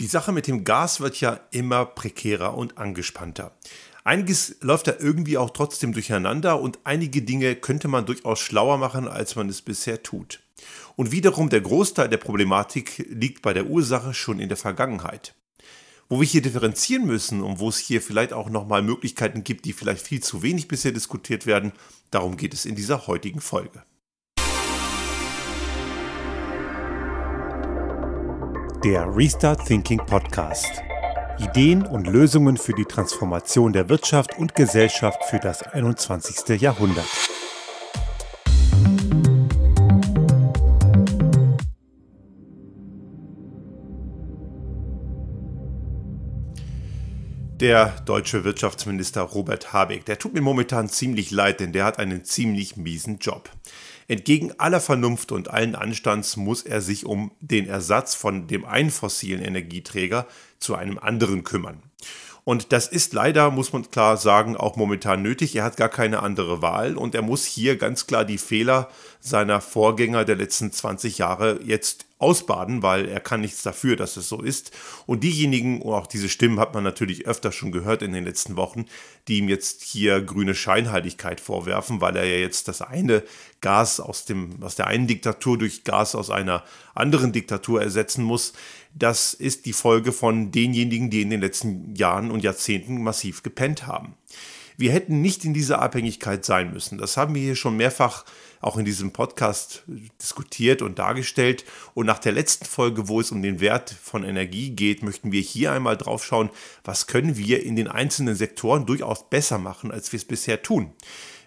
Die Sache mit dem Gas wird ja immer prekärer und angespannter. Einiges läuft da irgendwie auch trotzdem durcheinander und einige Dinge könnte man durchaus schlauer machen, als man es bisher tut. Und wiederum der Großteil der Problematik liegt bei der Ursache schon in der Vergangenheit. Wo wir hier differenzieren müssen und wo es hier vielleicht auch nochmal Möglichkeiten gibt, die vielleicht viel zu wenig bisher diskutiert werden, darum geht es in dieser heutigen Folge. Der Restart Thinking Podcast. Ideen und Lösungen für die Transformation der Wirtschaft und Gesellschaft für das 21. Jahrhundert. Der deutsche Wirtschaftsminister Robert Habeck, der tut mir momentan ziemlich leid, denn der hat einen ziemlich miesen Job. Entgegen aller Vernunft und allen Anstands muss er sich um den Ersatz von dem einen fossilen Energieträger zu einem anderen kümmern. Und das ist leider, muss man klar sagen, auch momentan nötig. Er hat gar keine andere Wahl und er muss hier ganz klar die Fehler seiner Vorgänger der letzten 20 Jahre jetzt ausbaden, weil er kann nichts dafür, dass es so ist. Und diejenigen, auch diese Stimmen hat man natürlich öfter schon gehört in den letzten Wochen, die ihm jetzt hier grüne Scheinheiligkeit vorwerfen, weil er ja jetzt das eine Gas aus, dem, aus der einen Diktatur durch Gas aus einer anderen Diktatur ersetzen muss, das ist die Folge von denjenigen, die in den letzten Jahren und Jahrzehnten massiv gepennt haben. Wir hätten nicht in dieser Abhängigkeit sein müssen. Das haben wir hier schon mehrfach auch in diesem Podcast diskutiert und dargestellt. Und nach der letzten Folge, wo es um den Wert von Energie geht, möchten wir hier einmal drauf schauen, was können wir in den einzelnen Sektoren durchaus besser machen, als wir es bisher tun.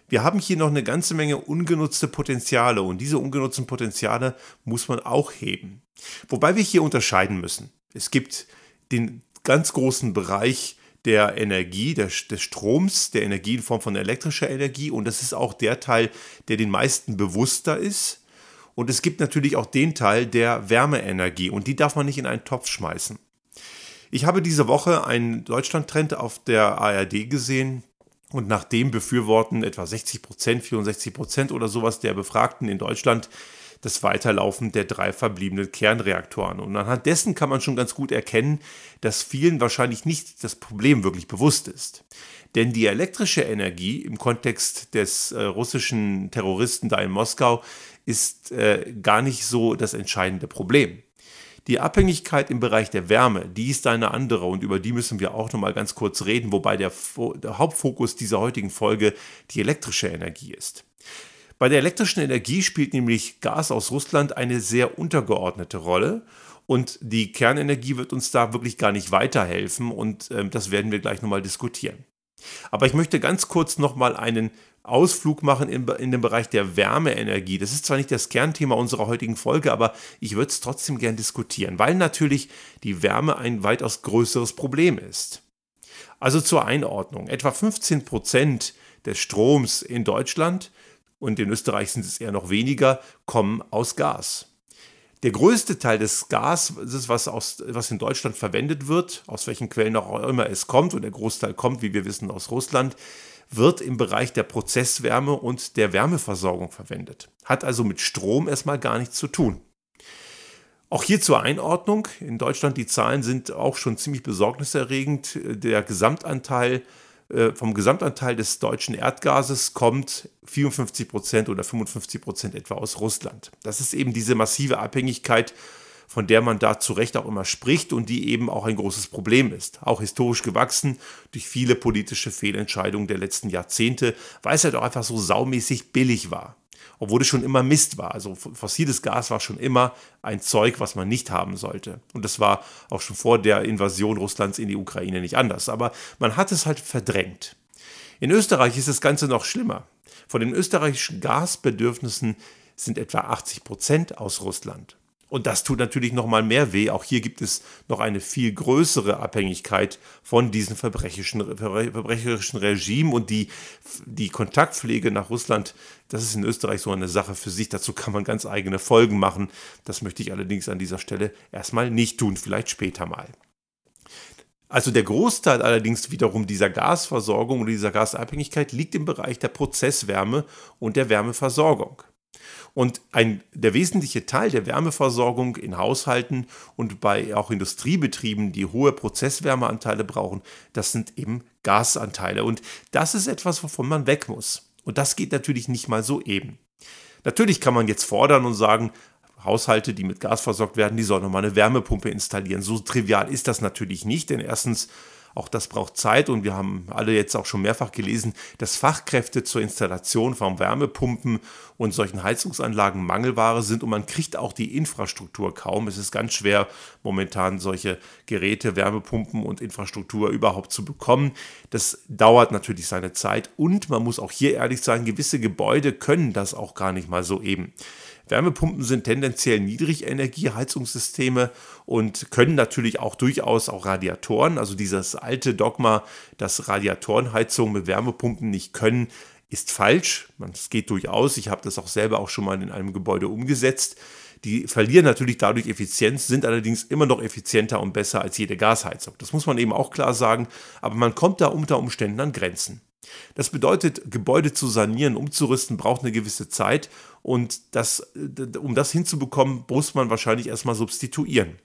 Wir haben hier noch eine ganze Menge ungenutzte Potenziale und diese ungenutzten Potenziale muss man auch heben. Wobei wir hier unterscheiden müssen. Es gibt den ganz großen Bereich der Energie, des, des Stroms, der Energie in Form von elektrischer Energie. Und das ist auch der Teil, der den meisten bewusster ist. Und es gibt natürlich auch den Teil der Wärmeenergie. Und die darf man nicht in einen Topf schmeißen. Ich habe diese Woche einen Deutschland-Trend auf der ARD gesehen. Und nach dem befürworten etwa 60 Prozent, 64 Prozent oder sowas der Befragten in Deutschland das Weiterlaufen der drei verbliebenen Kernreaktoren. Und anhand dessen kann man schon ganz gut erkennen, dass vielen wahrscheinlich nicht das Problem wirklich bewusst ist. Denn die elektrische Energie im Kontext des äh, russischen Terroristen da in Moskau ist äh, gar nicht so das entscheidende Problem. Die Abhängigkeit im Bereich der Wärme, die ist eine andere und über die müssen wir auch noch mal ganz kurz reden, wobei der, der Hauptfokus dieser heutigen Folge die elektrische Energie ist. Bei der elektrischen Energie spielt nämlich Gas aus Russland eine sehr untergeordnete Rolle und die Kernenergie wird uns da wirklich gar nicht weiterhelfen und äh, das werden wir gleich nochmal diskutieren. Aber ich möchte ganz kurz nochmal einen Ausflug machen in, in den Bereich der Wärmeenergie. Das ist zwar nicht das Kernthema unserer heutigen Folge, aber ich würde es trotzdem gern diskutieren, weil natürlich die Wärme ein weitaus größeres Problem ist. Also zur Einordnung. Etwa 15 Prozent des Stroms in Deutschland und in Österreich sind es eher noch weniger, kommen aus Gas. Der größte Teil des Gases, was, aus, was in Deutschland verwendet wird, aus welchen Quellen auch immer es kommt, und der Großteil kommt, wie wir wissen, aus Russland, wird im Bereich der Prozesswärme und der Wärmeversorgung verwendet. Hat also mit Strom erstmal gar nichts zu tun. Auch hier zur Einordnung. In Deutschland die Zahlen sind auch schon ziemlich besorgniserregend. Der Gesamtanteil äh, vom Gesamtanteil des deutschen Erdgases kommt 54 Prozent oder 55 Prozent etwa aus Russland. Das ist eben diese massive Abhängigkeit, von der man da zu Recht auch immer spricht und die eben auch ein großes Problem ist. Auch historisch gewachsen durch viele politische Fehlentscheidungen der letzten Jahrzehnte, weil es halt auch einfach so saumäßig billig war obwohl es schon immer Mist war. Also fossiles Gas war schon immer ein Zeug, was man nicht haben sollte. Und das war auch schon vor der Invasion Russlands in die Ukraine nicht anders. Aber man hat es halt verdrängt. In Österreich ist das Ganze noch schlimmer. Von den österreichischen Gasbedürfnissen sind etwa 80 Prozent aus Russland. Und das tut natürlich noch mal mehr weh. Auch hier gibt es noch eine viel größere Abhängigkeit von diesem verbrecherischen, verbrecherischen Regime und die, die Kontaktpflege nach Russland. Das ist in Österreich so eine Sache für sich. Dazu kann man ganz eigene Folgen machen. Das möchte ich allerdings an dieser Stelle erstmal nicht tun, vielleicht später mal. Also der Großteil allerdings wiederum dieser Gasversorgung oder dieser Gasabhängigkeit liegt im Bereich der Prozesswärme und der Wärmeversorgung. Und ein, der wesentliche Teil der Wärmeversorgung in Haushalten und bei auch Industriebetrieben, die hohe Prozesswärmeanteile brauchen, das sind eben Gasanteile. Und das ist etwas, wovon man weg muss. Und das geht natürlich nicht mal so eben. Natürlich kann man jetzt fordern und sagen, Haushalte, die mit Gas versorgt werden, die sollen nochmal eine Wärmepumpe installieren. So trivial ist das natürlich nicht, denn erstens auch das braucht Zeit und wir haben alle jetzt auch schon mehrfach gelesen, dass Fachkräfte zur Installation von Wärmepumpen und solchen Heizungsanlagen Mangelware sind und man kriegt auch die Infrastruktur kaum. Es ist ganz schwer, momentan solche Geräte, Wärmepumpen und Infrastruktur überhaupt zu bekommen. Das dauert natürlich seine Zeit und man muss auch hier ehrlich sein, gewisse Gebäude können das auch gar nicht mal so eben. Wärmepumpen sind tendenziell Niedrigenergieheizungssysteme und können natürlich auch durchaus auch Radiatoren. Also dieses alte Dogma, dass Radiatorenheizungen mit Wärmepumpen nicht können, ist falsch. Es geht durchaus. Ich habe das auch selber auch schon mal in einem Gebäude umgesetzt. Die verlieren natürlich dadurch Effizienz, sind allerdings immer noch effizienter und besser als jede Gasheizung. Das muss man eben auch klar sagen. Aber man kommt da unter Umständen an Grenzen. Das bedeutet, Gebäude zu sanieren, umzurüsten, braucht eine gewisse Zeit und das, um das hinzubekommen, muss man wahrscheinlich erstmal substituieren.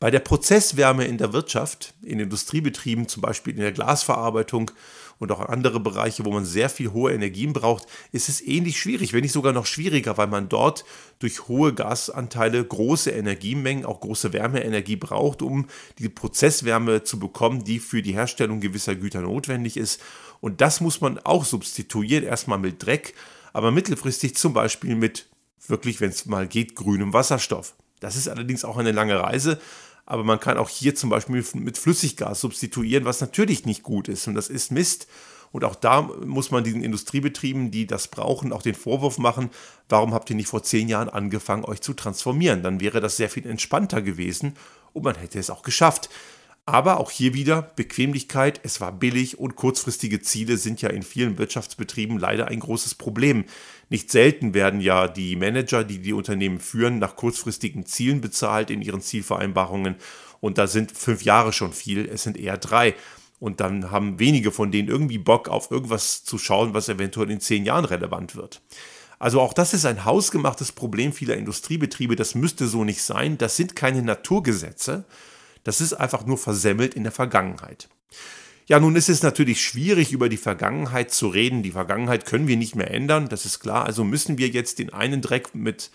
Bei der Prozesswärme in der Wirtschaft, in Industriebetrieben, zum Beispiel in der Glasverarbeitung und auch andere Bereiche, wo man sehr viel hohe Energien braucht, ist es ähnlich schwierig, wenn nicht sogar noch schwieriger, weil man dort durch hohe Gasanteile große Energiemengen, auch große Wärmeenergie braucht, um die Prozesswärme zu bekommen, die für die Herstellung gewisser Güter notwendig ist. Und das muss man auch substituieren, erstmal mit Dreck, aber mittelfristig zum Beispiel mit wirklich, wenn es mal geht, grünem Wasserstoff. Das ist allerdings auch eine lange Reise, aber man kann auch hier zum Beispiel mit Flüssiggas substituieren, was natürlich nicht gut ist und das ist Mist. Und auch da muss man diesen Industriebetrieben, die das brauchen, auch den Vorwurf machen, warum habt ihr nicht vor zehn Jahren angefangen, euch zu transformieren? Dann wäre das sehr viel entspannter gewesen und man hätte es auch geschafft. Aber auch hier wieder Bequemlichkeit, es war billig und kurzfristige Ziele sind ja in vielen Wirtschaftsbetrieben leider ein großes Problem. Nicht selten werden ja die Manager, die die Unternehmen führen, nach kurzfristigen Zielen bezahlt in ihren Zielvereinbarungen und da sind fünf Jahre schon viel, es sind eher drei. Und dann haben wenige von denen irgendwie Bock auf irgendwas zu schauen, was eventuell in zehn Jahren relevant wird. Also auch das ist ein hausgemachtes Problem vieler Industriebetriebe. Das müsste so nicht sein. Das sind keine Naturgesetze, das ist einfach nur versemmelt in der Vergangenheit. Ja, nun ist es natürlich schwierig, über die Vergangenheit zu reden. Die Vergangenheit können wir nicht mehr ändern, das ist klar. Also müssen wir jetzt den einen Dreck mit,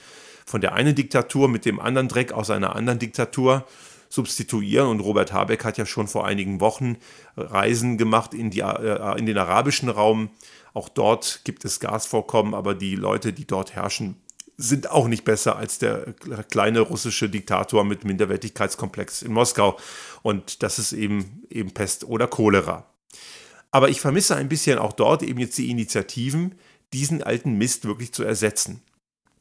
von der einen Diktatur mit dem anderen Dreck aus einer anderen Diktatur substituieren. Und Robert Habeck hat ja schon vor einigen Wochen Reisen gemacht in, die, äh, in den arabischen Raum. Auch dort gibt es Gasvorkommen, aber die Leute, die dort herrschen, sind auch nicht besser als der kleine russische Diktator mit Minderwertigkeitskomplex in Moskau. Und das ist eben, eben Pest oder Cholera. Aber ich vermisse ein bisschen auch dort eben jetzt die Initiativen, diesen alten Mist wirklich zu ersetzen.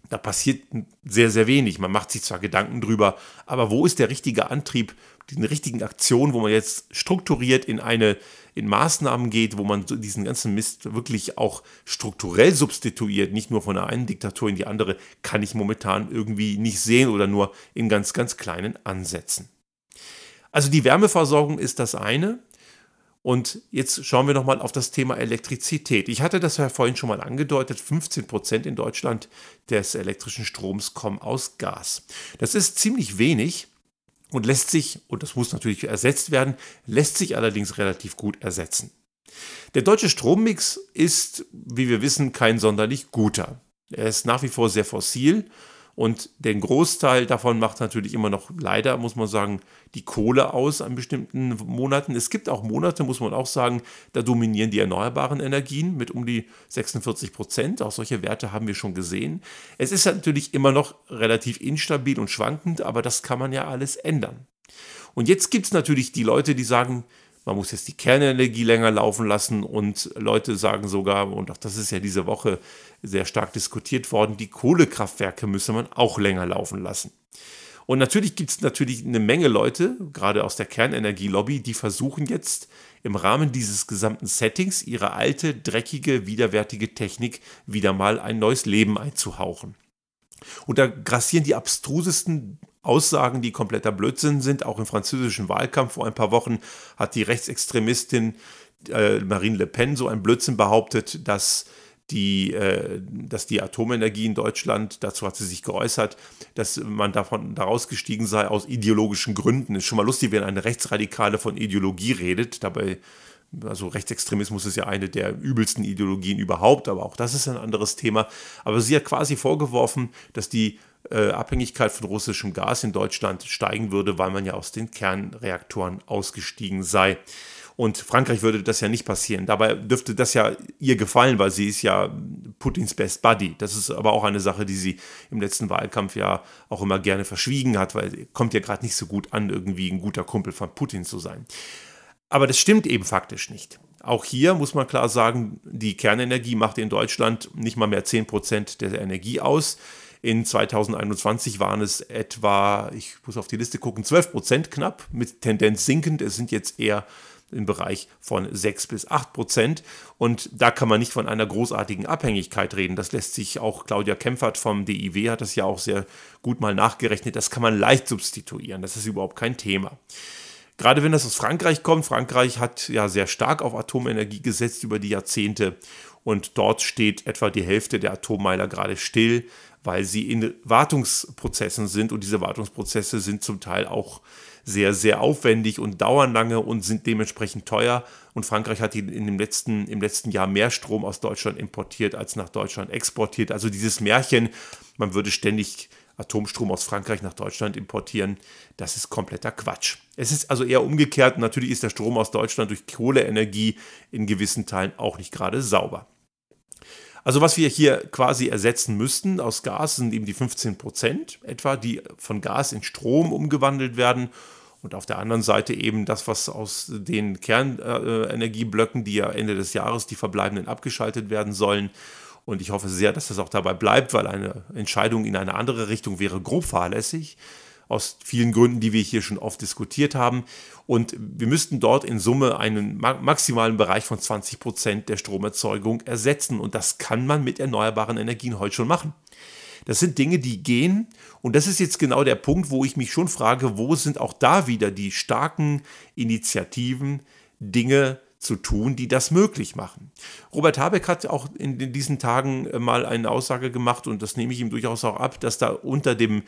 Da passiert sehr, sehr wenig. Man macht sich zwar Gedanken drüber, aber wo ist der richtige Antrieb, die richtigen Aktionen, wo man jetzt strukturiert in eine in Maßnahmen geht, wo man diesen ganzen Mist wirklich auch strukturell substituiert, nicht nur von der einen Diktatur in die andere, kann ich momentan irgendwie nicht sehen oder nur in ganz, ganz kleinen Ansätzen. Also die Wärmeversorgung ist das eine. Und jetzt schauen wir nochmal auf das Thema Elektrizität. Ich hatte das ja vorhin schon mal angedeutet, 15 Prozent in Deutschland des elektrischen Stroms kommen aus Gas. Das ist ziemlich wenig und lässt sich, und das muss natürlich ersetzt werden, lässt sich allerdings relativ gut ersetzen. Der deutsche Strommix ist, wie wir wissen, kein sonderlich guter. Er ist nach wie vor sehr fossil und den Großteil davon macht natürlich immer noch leider, muss man sagen, die Kohle aus an bestimmten Monaten. Es gibt auch Monate, muss man auch sagen, da dominieren die erneuerbaren Energien mit um die 46 Prozent. Auch solche Werte haben wir schon gesehen. Es ist natürlich immer noch relativ instabil und schwankend, aber das kann man ja alles ändern. Und jetzt gibt es natürlich die Leute, die sagen, man muss jetzt die Kernenergie länger laufen lassen und Leute sagen sogar, und auch das ist ja diese Woche sehr stark diskutiert worden, die Kohlekraftwerke müsse man auch länger laufen lassen. Und natürlich gibt es natürlich eine Menge Leute, gerade aus der Kernenergielobby, die versuchen jetzt im Rahmen dieses gesamten Settings ihre alte, dreckige, widerwärtige Technik wieder mal ein neues Leben einzuhauchen. Und da grassieren die abstrusesten Aussagen, die kompletter Blödsinn sind. Auch im französischen Wahlkampf vor ein paar Wochen hat die Rechtsextremistin äh, Marine Le Pen so ein Blödsinn behauptet, dass die, äh, dass die Atomenergie in Deutschland, dazu hat sie sich geäußert, dass man davon daraus gestiegen sei aus ideologischen Gründen. Ist schon mal lustig, wenn eine Rechtsradikale von Ideologie redet. Dabei, also Rechtsextremismus ist ja eine der übelsten Ideologien überhaupt, aber auch das ist ein anderes Thema. Aber sie hat quasi vorgeworfen, dass die äh, Abhängigkeit von russischem Gas in Deutschland steigen würde, weil man ja aus den Kernreaktoren ausgestiegen sei. Und Frankreich würde das ja nicht passieren. Dabei dürfte das ja ihr gefallen, weil sie ist ja Putins Best Buddy. Das ist aber auch eine Sache, die sie im letzten Wahlkampf ja auch immer gerne verschwiegen hat, weil kommt ja gerade nicht so gut an, irgendwie ein guter Kumpel von Putin zu sein. Aber das stimmt eben faktisch nicht. Auch hier muss man klar sagen, die Kernenergie macht in Deutschland nicht mal mehr 10% der Energie aus. In 2021 waren es etwa, ich muss auf die Liste gucken, 12 Prozent knapp, mit Tendenz sinkend. Es sind jetzt eher im Bereich von 6 bis 8 Prozent. Und da kann man nicht von einer großartigen Abhängigkeit reden. Das lässt sich auch, Claudia Kempfert vom DIW hat das ja auch sehr gut mal nachgerechnet, das kann man leicht substituieren. Das ist überhaupt kein Thema. Gerade wenn das aus Frankreich kommt, Frankreich hat ja sehr stark auf Atomenergie gesetzt über die Jahrzehnte und dort steht etwa die Hälfte der Atommeiler gerade still, weil sie in Wartungsprozessen sind und diese Wartungsprozesse sind zum Teil auch sehr, sehr aufwendig und dauern lange und sind dementsprechend teuer. Und Frankreich hat in dem letzten, im letzten Jahr mehr Strom aus Deutschland importiert als nach Deutschland exportiert. Also dieses Märchen, man würde ständig Atomstrom aus Frankreich nach Deutschland importieren, das ist kompletter Quatsch. Es ist also eher umgekehrt. Natürlich ist der Strom aus Deutschland durch Kohleenergie in gewissen Teilen auch nicht gerade sauber. Also was wir hier quasi ersetzen müssten aus Gas sind eben die 15 Prozent etwa, die von Gas in Strom umgewandelt werden. Und auf der anderen Seite eben das, was aus den Kernenergieblöcken, die ja Ende des Jahres die verbleibenden abgeschaltet werden sollen. Und ich hoffe sehr, dass das auch dabei bleibt, weil eine Entscheidung in eine andere Richtung wäre grob fahrlässig aus vielen Gründen, die wir hier schon oft diskutiert haben. Und wir müssten dort in Summe einen maximalen Bereich von 20 Prozent der Stromerzeugung ersetzen. Und das kann man mit erneuerbaren Energien heute schon machen. Das sind Dinge, die gehen. Und das ist jetzt genau der Punkt, wo ich mich schon frage, wo sind auch da wieder die starken Initiativen, Dinge zu tun, die das möglich machen. Robert Habeck hat auch in diesen Tagen mal eine Aussage gemacht und das nehme ich ihm durchaus auch ab, dass da unter dem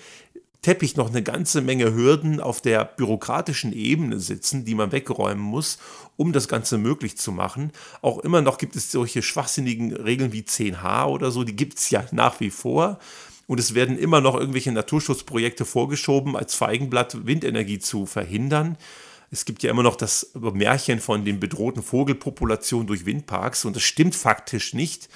Teppich noch eine ganze Menge Hürden auf der bürokratischen Ebene sitzen, die man wegräumen muss, um das Ganze möglich zu machen. Auch immer noch gibt es solche schwachsinnigen Regeln wie 10H oder so, die gibt es ja nach wie vor. Und es werden immer noch irgendwelche Naturschutzprojekte vorgeschoben, als Feigenblatt Windenergie zu verhindern. Es gibt ja immer noch das Märchen von den bedrohten Vogelpopulationen durch Windparks und das stimmt faktisch nicht.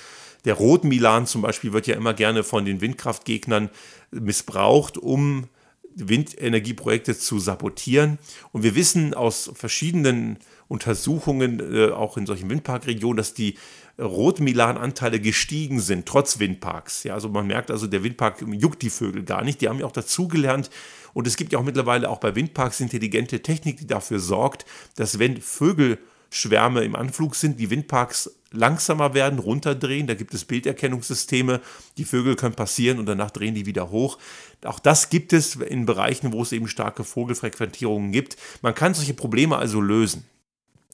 Der Rotmilan zum Beispiel wird ja immer gerne von den Windkraftgegnern missbraucht, um Windenergieprojekte zu sabotieren. Und wir wissen aus verschiedenen Untersuchungen, äh, auch in solchen Windparkregionen, dass die Rotmilan-Anteile gestiegen sind, trotz Windparks. Ja, also man merkt also, der Windpark juckt die Vögel gar nicht. Die haben ja auch dazugelernt. Und es gibt ja auch mittlerweile auch bei Windparks intelligente Technik, die dafür sorgt, dass wenn Vögelschwärme im Anflug sind, die Windparks langsamer werden, runterdrehen. Da gibt es Bilderkennungssysteme. Die Vögel können passieren und danach drehen die wieder hoch. Auch das gibt es in Bereichen, wo es eben starke Vogelfrequentierungen gibt. Man kann solche Probleme also lösen.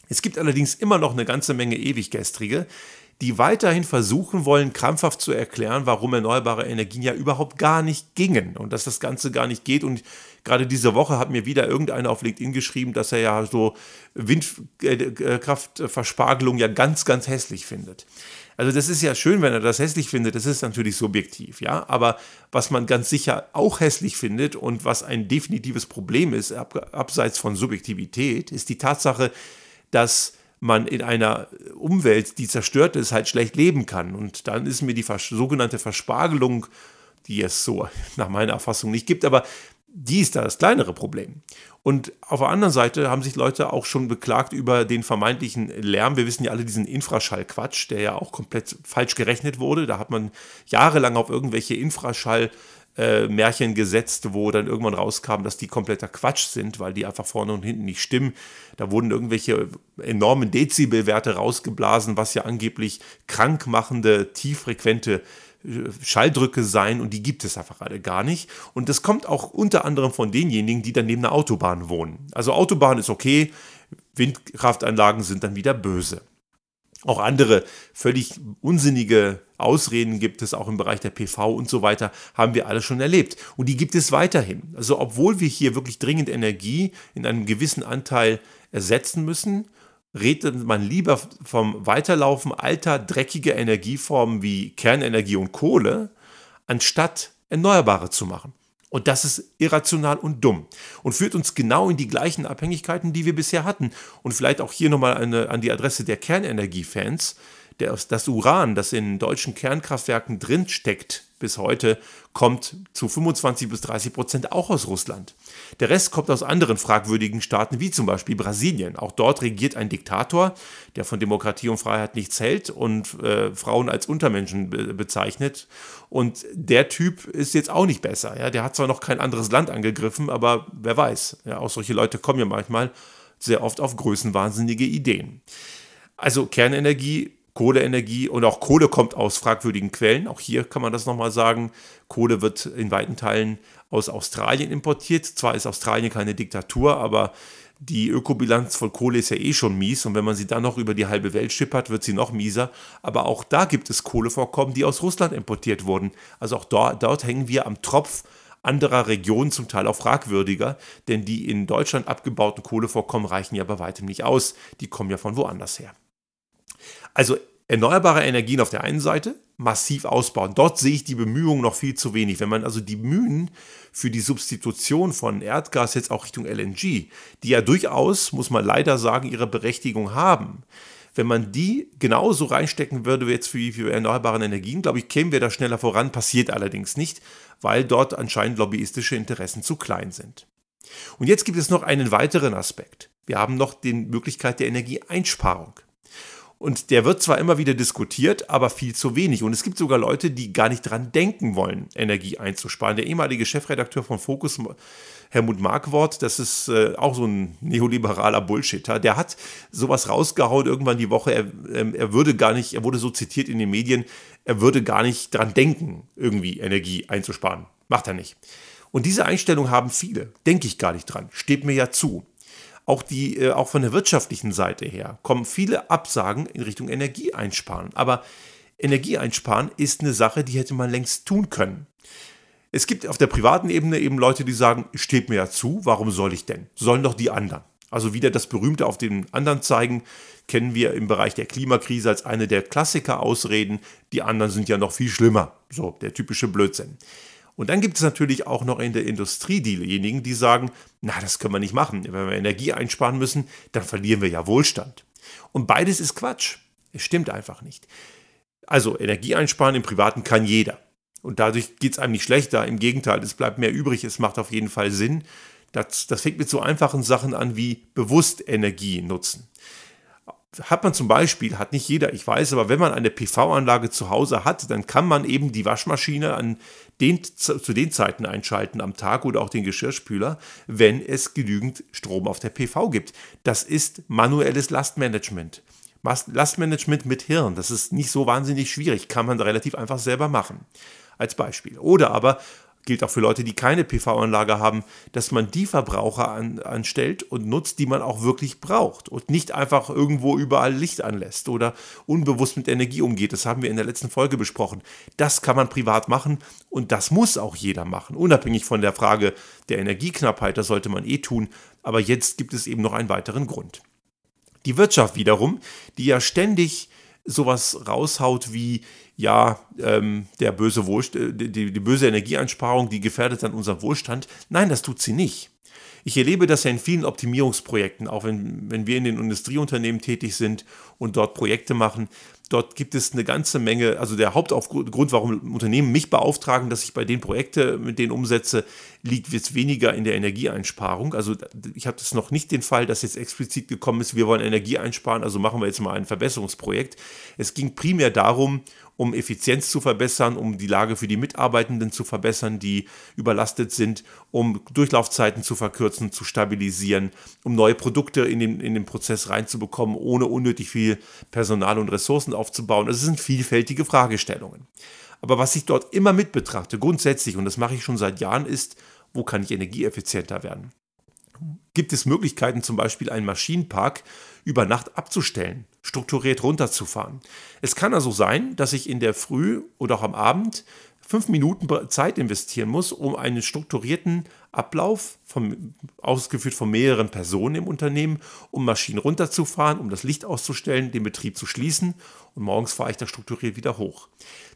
Es gibt allerdings immer noch eine ganze Menge Ewiggestrige, die weiterhin versuchen wollen, krampfhaft zu erklären, warum erneuerbare Energien ja überhaupt gar nicht gingen und dass das Ganze gar nicht geht. Und gerade diese Woche hat mir wieder irgendeiner auf LinkedIn geschrieben, dass er ja so Windkraftverspargelung ja ganz, ganz hässlich findet. Also das ist ja schön, wenn er das hässlich findet, das ist natürlich subjektiv, ja, aber was man ganz sicher auch hässlich findet und was ein definitives Problem ist, abseits von Subjektivität, ist die Tatsache, dass man in einer Umwelt, die zerstört ist, halt schlecht leben kann. Und dann ist mir die sogenannte Verspargelung, die es so nach meiner Erfassung nicht gibt, aber die ist da das kleinere Problem. Und auf der anderen Seite haben sich Leute auch schon beklagt über den vermeintlichen Lärm. Wir wissen ja alle diesen Infraschallquatsch, der ja auch komplett falsch gerechnet wurde. Da hat man jahrelang auf irgendwelche Infraschall äh, Märchen gesetzt, wo dann irgendwann rauskam, dass die kompletter Quatsch sind, weil die einfach vorne und hinten nicht stimmen. Da wurden irgendwelche enormen Dezibelwerte rausgeblasen, was ja angeblich krankmachende, tieffrequente äh, Schalldrücke seien und die gibt es einfach alle gar nicht. Und das kommt auch unter anderem von denjenigen, die dann neben einer Autobahn wohnen. Also Autobahn ist okay, Windkraftanlagen sind dann wieder böse. Auch andere völlig unsinnige Ausreden gibt es auch im Bereich der PV und so weiter, haben wir alle schon erlebt. Und die gibt es weiterhin. Also obwohl wir hier wirklich dringend Energie in einem gewissen Anteil ersetzen müssen, redet man lieber vom Weiterlaufen alter, dreckiger Energieformen wie Kernenergie und Kohle, anstatt Erneuerbare zu machen. Und das ist irrational und dumm und führt uns genau in die gleichen Abhängigkeiten, die wir bisher hatten. Und vielleicht auch hier nochmal eine, an die Adresse der Kernenergiefans das Uran, das in deutschen Kernkraftwerken drin steckt bis heute, kommt zu 25 bis 30 Prozent auch aus Russland. Der Rest kommt aus anderen fragwürdigen Staaten, wie zum Beispiel Brasilien. Auch dort regiert ein Diktator, der von Demokratie und Freiheit nichts hält und äh, Frauen als Untermenschen be bezeichnet. Und der Typ ist jetzt auch nicht besser. Ja? Der hat zwar noch kein anderes Land angegriffen, aber wer weiß. Ja, auch solche Leute kommen ja manchmal sehr oft auf größenwahnsinnige Ideen. Also Kernenergie Kohleenergie und auch Kohle kommt aus fragwürdigen Quellen. Auch hier kann man das nochmal sagen. Kohle wird in weiten Teilen aus Australien importiert. Zwar ist Australien keine Diktatur, aber die Ökobilanz von Kohle ist ja eh schon mies und wenn man sie dann noch über die halbe Welt schippert, wird sie noch mieser. Aber auch da gibt es Kohlevorkommen, die aus Russland importiert wurden. Also auch dort, dort hängen wir am Tropf anderer Regionen, zum Teil auch fragwürdiger, denn die in Deutschland abgebauten Kohlevorkommen reichen ja bei weitem nicht aus. Die kommen ja von woanders her. Also erneuerbare Energien auf der einen Seite, massiv ausbauen. Dort sehe ich die Bemühungen noch viel zu wenig. Wenn man also die Mühen für die Substitution von Erdgas jetzt auch Richtung LNG, die ja durchaus, muss man leider sagen, ihre Berechtigung haben, wenn man die genauso reinstecken würde wie jetzt für, für erneuerbare Energien, glaube ich, kämen wir da schneller voran. Passiert allerdings nicht, weil dort anscheinend lobbyistische Interessen zu klein sind. Und jetzt gibt es noch einen weiteren Aspekt. Wir haben noch die Möglichkeit der Energieeinsparung. Und der wird zwar immer wieder diskutiert, aber viel zu wenig. Und es gibt sogar Leute, die gar nicht dran denken wollen, Energie einzusparen. Der ehemalige Chefredakteur von Focus, Helmut Markwort, das ist äh, auch so ein neoliberaler Bullshitter, der hat sowas rausgehauen irgendwann die Woche. Er, ähm, er würde gar nicht, er wurde so zitiert in den Medien, er würde gar nicht dran denken, irgendwie Energie einzusparen. Macht er nicht. Und diese Einstellung haben viele. Denke ich gar nicht dran. Steht mir ja zu auch, die, äh, auch von der wirtschaftlichen Seite her kommen viele Absagen in Richtung Energieeinsparen. Aber Energieeinsparen ist eine Sache, die hätte man längst tun können. Es gibt auf der privaten Ebene eben Leute, die sagen, steht mir ja zu, warum soll ich denn? Sollen doch die anderen. Also wieder das Berühmte auf den anderen zeigen, kennen wir im Bereich der Klimakrise als eine der Klassiker ausreden, die anderen sind ja noch viel schlimmer. So, der typische Blödsinn. Und dann gibt es natürlich auch noch in der Industrie diejenigen, die sagen, na, das können wir nicht machen. Wenn wir Energie einsparen müssen, dann verlieren wir ja Wohlstand. Und beides ist Quatsch. Es stimmt einfach nicht. Also Energie einsparen im Privaten kann jeder. Und dadurch geht es einem nicht schlechter. Im Gegenteil, es bleibt mehr übrig. Es macht auf jeden Fall Sinn. Das, das fängt mit so einfachen Sachen an wie bewusst Energie nutzen hat man zum Beispiel, hat nicht jeder, ich weiß, aber wenn man eine PV-Anlage zu Hause hat, dann kann man eben die Waschmaschine an den, zu den Zeiten einschalten am Tag oder auch den Geschirrspüler, wenn es genügend Strom auf der PV gibt. Das ist manuelles Lastmanagement. Lastmanagement mit Hirn, das ist nicht so wahnsinnig schwierig, kann man relativ einfach selber machen. Als Beispiel. Oder aber gilt auch für Leute, die keine PV-Anlage haben, dass man die Verbraucher an, anstellt und nutzt, die man auch wirklich braucht und nicht einfach irgendwo überall Licht anlässt oder unbewusst mit Energie umgeht. Das haben wir in der letzten Folge besprochen. Das kann man privat machen und das muss auch jeder machen, unabhängig von der Frage der Energieknappheit. Das sollte man eh tun. Aber jetzt gibt es eben noch einen weiteren Grund. Die Wirtschaft wiederum, die ja ständig sowas raushaut wie, ja, ähm, der böse Wohlst äh, die, die böse Energieeinsparung, die gefährdet dann unseren Wohlstand. Nein, das tut sie nicht. Ich erlebe das ja in vielen Optimierungsprojekten, auch wenn, wenn wir in den Industrieunternehmen tätig sind und dort Projekte machen, Dort gibt es eine ganze Menge, also der Hauptgrund, warum Unternehmen mich beauftragen, dass ich bei den Projekten mit denen umsetze, liegt jetzt weniger in der Energieeinsparung. Also ich habe das noch nicht den Fall, dass jetzt explizit gekommen ist, wir wollen Energie einsparen, also machen wir jetzt mal ein Verbesserungsprojekt. Es ging primär darum, um Effizienz zu verbessern, um die Lage für die Mitarbeitenden zu verbessern, die überlastet sind, um Durchlaufzeiten zu verkürzen, zu stabilisieren, um neue Produkte in den, in den Prozess reinzubekommen, ohne unnötig viel Personal und Ressourcen aufzubauen. Das sind vielfältige Fragestellungen. Aber was ich dort immer mit betrachte, grundsätzlich, und das mache ich schon seit Jahren, ist, wo kann ich energieeffizienter werden? Gibt es Möglichkeiten, zum Beispiel einen Maschinenpark über Nacht abzustellen, strukturiert runterzufahren. Es kann also sein, dass ich in der Früh oder auch am Abend fünf Minuten Zeit investieren muss, um einen strukturierten Ablauf, vom, ausgeführt von mehreren Personen im Unternehmen, um Maschinen runterzufahren, um das Licht auszustellen, den Betrieb zu schließen und morgens fahre ich das strukturiert wieder hoch.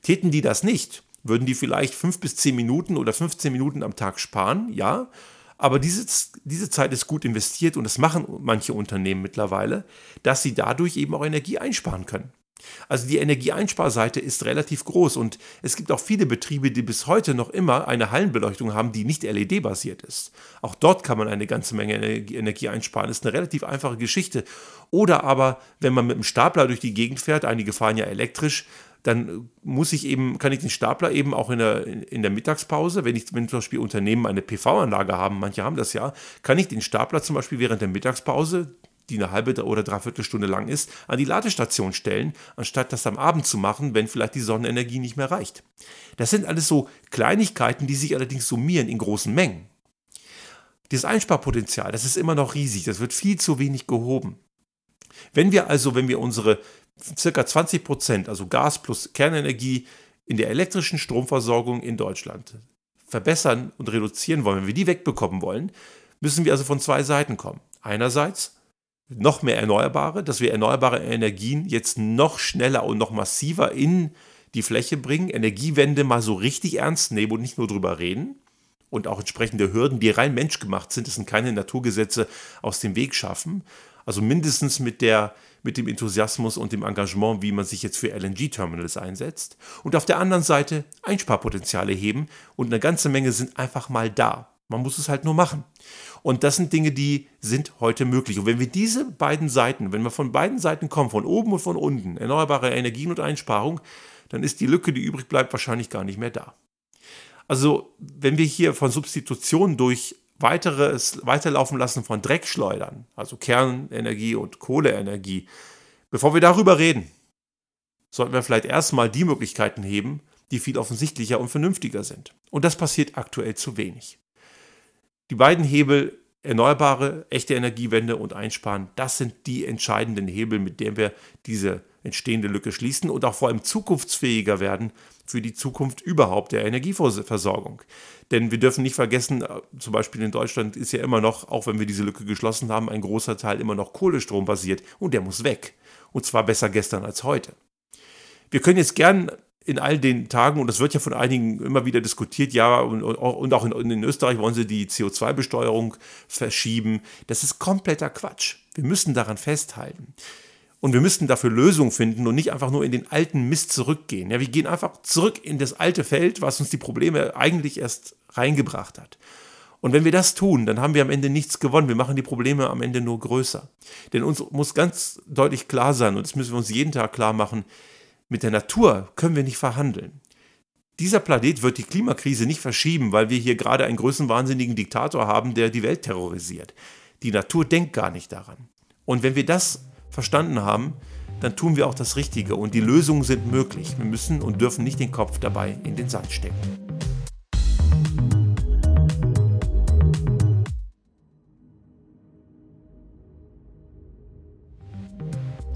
Täten die das nicht, würden die vielleicht fünf bis zehn Minuten oder 15 Minuten am Tag sparen, ja, aber diese, diese Zeit ist gut investiert und das machen manche Unternehmen mittlerweile, dass sie dadurch eben auch Energie einsparen können. Also die Energieeinsparseite ist relativ groß und es gibt auch viele Betriebe, die bis heute noch immer eine Hallenbeleuchtung haben, die nicht LED-basiert ist. Auch dort kann man eine ganze Menge Energie einsparen. Das ist eine relativ einfache Geschichte. Oder aber, wenn man mit einem Stapler durch die Gegend fährt, einige fahren ja elektrisch, dann muss ich eben, kann ich den Stapler eben auch in der, in der Mittagspause, wenn ich wenn zum Beispiel Unternehmen eine PV-Anlage haben, manche haben das ja, kann ich den Stapler zum Beispiel während der Mittagspause, die eine halbe oder dreiviertel Stunde lang ist, an die Ladestation stellen, anstatt das am Abend zu machen, wenn vielleicht die Sonnenenergie nicht mehr reicht. Das sind alles so Kleinigkeiten, die sich allerdings summieren in großen Mengen. Das Einsparpotenzial, das ist immer noch riesig, das wird viel zu wenig gehoben. Wenn wir also, wenn wir unsere circa 20 Prozent, also Gas plus Kernenergie, in der elektrischen Stromversorgung in Deutschland verbessern und reduzieren wollen, wenn wir die wegbekommen wollen, müssen wir also von zwei Seiten kommen. Einerseits noch mehr Erneuerbare, dass wir erneuerbare Energien jetzt noch schneller und noch massiver in die Fläche bringen, Energiewende mal so richtig ernst nehmen und nicht nur drüber reden und auch entsprechende Hürden, die rein menschgemacht sind, das sind keine Naturgesetze, aus dem Weg schaffen. Also mindestens mit der mit dem Enthusiasmus und dem Engagement, wie man sich jetzt für LNG-Terminals einsetzt. Und auf der anderen Seite Einsparpotenziale heben und eine ganze Menge sind einfach mal da. Man muss es halt nur machen. Und das sind Dinge, die sind heute möglich. Und wenn wir diese beiden Seiten, wenn wir von beiden Seiten kommen, von oben und von unten, erneuerbare Energien und Einsparung, dann ist die Lücke, die übrig bleibt, wahrscheinlich gar nicht mehr da. Also, wenn wir hier von Substitution durch weiteres Weiterlaufen lassen von Dreckschleudern, also Kernenergie und Kohleenergie, bevor wir darüber reden, sollten wir vielleicht erstmal die Möglichkeiten heben, die viel offensichtlicher und vernünftiger sind. Und das passiert aktuell zu wenig. Die beiden Hebel erneuerbare, echte Energiewende und Einsparen, das sind die entscheidenden Hebel, mit denen wir diese entstehende Lücke schließen und auch vor allem zukunftsfähiger werden für die Zukunft überhaupt der Energieversorgung. Denn wir dürfen nicht vergessen, äh, zum Beispiel in Deutschland ist ja immer noch, auch wenn wir diese Lücke geschlossen haben, ein großer Teil immer noch Kohlestrom basiert und der muss weg. Und zwar besser gestern als heute. Wir können jetzt gern in all den Tagen, und das wird ja von einigen immer wieder diskutiert, ja, und, und auch in, in, Österreich wollen sie die CO2-Besteuerung verschieben. Das ist kompletter Quatsch. Wir müssen daran festhalten. Und wir müssten dafür Lösungen finden und nicht einfach nur in den alten Mist zurückgehen. Ja, wir gehen einfach zurück in das alte Feld, was uns die Probleme eigentlich erst reingebracht hat. Und wenn wir das tun, dann haben wir am Ende nichts gewonnen. Wir machen die Probleme am Ende nur größer. Denn uns muss ganz deutlich klar sein, und das müssen wir uns jeden Tag klar machen, mit der Natur können wir nicht verhandeln. Dieser Planet wird die Klimakrise nicht verschieben, weil wir hier gerade einen größenwahnsinnigen Diktator haben, der die Welt terrorisiert. Die Natur denkt gar nicht daran. Und wenn wir das verstanden haben, dann tun wir auch das Richtige und die Lösungen sind möglich. Wir müssen und dürfen nicht den Kopf dabei in den Sand stecken.